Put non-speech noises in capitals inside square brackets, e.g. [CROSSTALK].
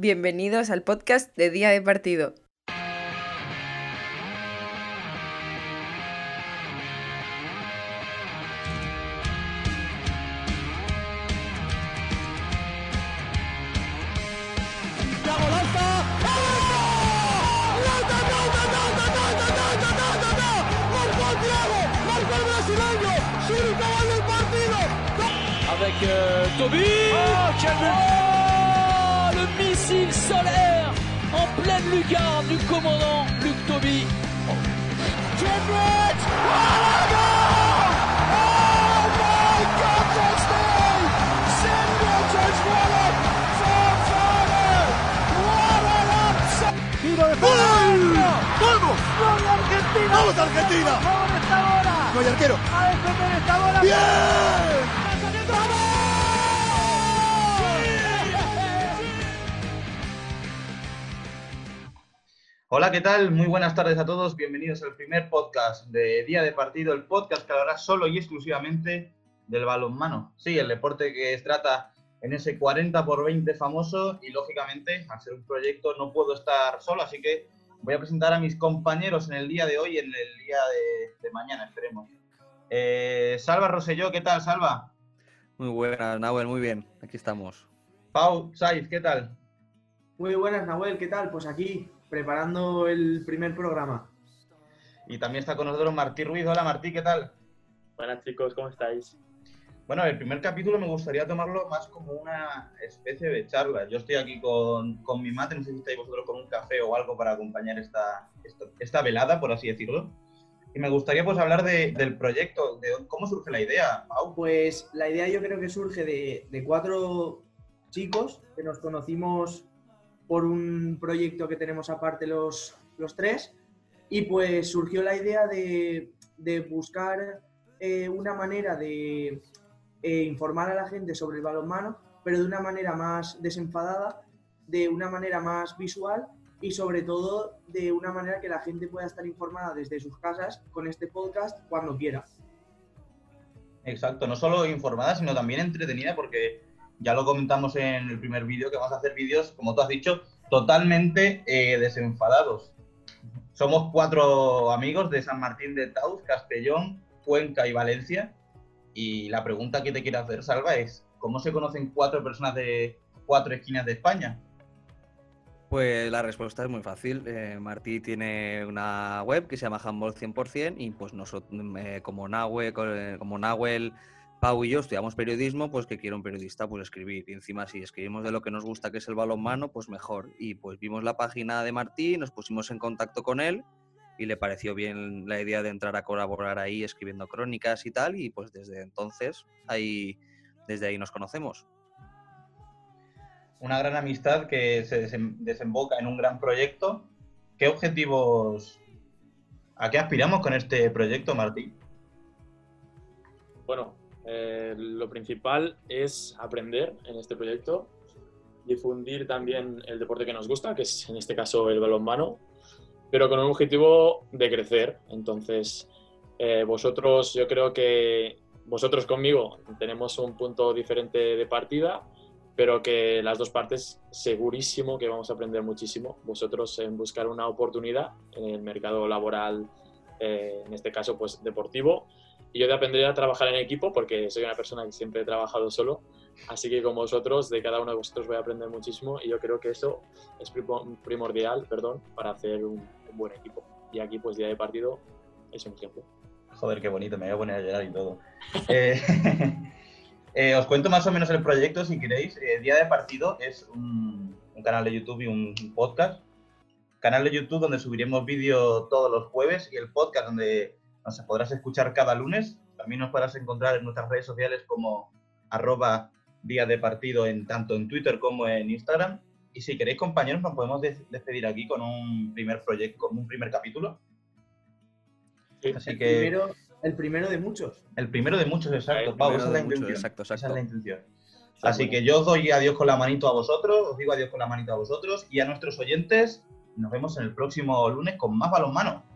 Bienvenidos al podcast de Día de Partido. avec euh, Toby. Oh, quel oh, Missiles solaires en pleine lucarne du commandant Luc Toby. Oh. Argentina! ¡Vamos, Argentina! ¡Vamos esta bola! ¡Soy arquero! ¡A defender esta bola! ¡Bien! Hola, ¿qué tal? Muy buenas tardes a todos. Bienvenidos al primer podcast de Día de Partido, el podcast que hablará solo y exclusivamente del balonmano. Sí, el deporte que trata en ese 40 por 20 famoso y lógicamente, al ser un proyecto, no puedo estar solo, así que voy a presentar a mis compañeros en el día de hoy y en el día de, de mañana, esperemos. Eh, Salva Roselló, ¿qué tal, Salva? Muy buenas, Nahuel, muy bien. Aquí estamos. Pau Saiz, ¿qué tal? Muy buenas, Nahuel, ¿qué tal? Pues aquí, preparando el primer programa. Y también está con nosotros Martí Ruiz. Hola, Martí, ¿qué tal? Buenas chicos, ¿cómo estáis? Bueno, el primer capítulo me gustaría tomarlo más como una especie de charla. Yo estoy aquí con, con mi mate, no sé si estáis vosotros con un café o algo para acompañar esta, esta, esta velada, por así decirlo. Y me gustaría pues hablar de, del proyecto, de cómo surge la idea, Pau. Pues la idea yo creo que surge de, de cuatro chicos que nos conocimos por un proyecto que tenemos aparte los, los tres. Y pues surgió la idea de, de buscar eh, una manera de eh, informar a la gente sobre el balonmano, pero de una manera más desenfadada, de una manera más visual y sobre todo de una manera que la gente pueda estar informada desde sus casas con este podcast cuando quiera. Exacto, no solo informada, sino también entretenida, porque ya lo comentamos en el primer vídeo, que vamos a hacer vídeos, como tú has dicho, totalmente eh, desenfadados. Somos cuatro amigos de San Martín de Taus, Castellón, Cuenca y Valencia. Y la pregunta que te quiero hacer, Salva, es, ¿cómo se conocen cuatro personas de cuatro esquinas de España? Pues la respuesta es muy fácil. Eh, Martí tiene una web que se llama Handball 100% y pues nosotros, eh, como, Nahue, como Nahuel, Pau y yo estudiamos periodismo, pues que quiera un periodista pues escribir. Y encima si escribimos de lo que nos gusta, que es el balonmano, pues mejor. Y pues vimos la página de Martí, nos pusimos en contacto con él y le pareció bien la idea de entrar a colaborar ahí escribiendo crónicas y tal. Y pues desde entonces, ahí, desde ahí nos conocemos una gran amistad que se desemboca en un gran proyecto. ¿Qué objetivos, a qué aspiramos con este proyecto, Martín? Bueno, eh, lo principal es aprender en este proyecto, difundir también el deporte que nos gusta, que es en este caso el balonmano, pero con un objetivo de crecer. Entonces, eh, vosotros, yo creo que vosotros conmigo tenemos un punto diferente de partida pero que las dos partes segurísimo que vamos a aprender muchísimo. Vosotros en buscar una oportunidad en el mercado laboral, eh, en este caso pues deportivo, y yo de aprender a trabajar en equipo porque soy una persona que siempre he trabajado solo, así que con vosotros, de cada uno de vosotros voy a aprender muchísimo y yo creo que eso es primordial, perdón, para hacer un, un buen equipo. Y aquí pues día de partido es un ejemplo. Joder, qué bonito, me voy a poner a llorar y todo. [LAUGHS] eh, [LAUGHS] Eh, os cuento más o menos el proyecto si queréis. Eh, Día de Partido es un, un, canal de YouTube y un, un podcast. Canal de YouTube donde subiremos vídeo todos los jueves y el podcast donde nos podrás escuchar cada lunes. También nos podrás encontrar en nuestras redes sociales como arroba Día de Partido en, tanto en Twitter como en Instagram. Y si queréis, compañeros, nos podemos des despedir aquí con un primer proyecto, con un primer capítulo. Sí. Así que... Primero el primero de muchos. El primero de muchos, exacto, Pau, esa es la intención. Exacto, exacto. Esa es la intención. Así que yo os doy adiós con la manito a vosotros, os digo adiós con la manito a vosotros y a nuestros oyentes. Nos vemos en el próximo lunes con más balonmano.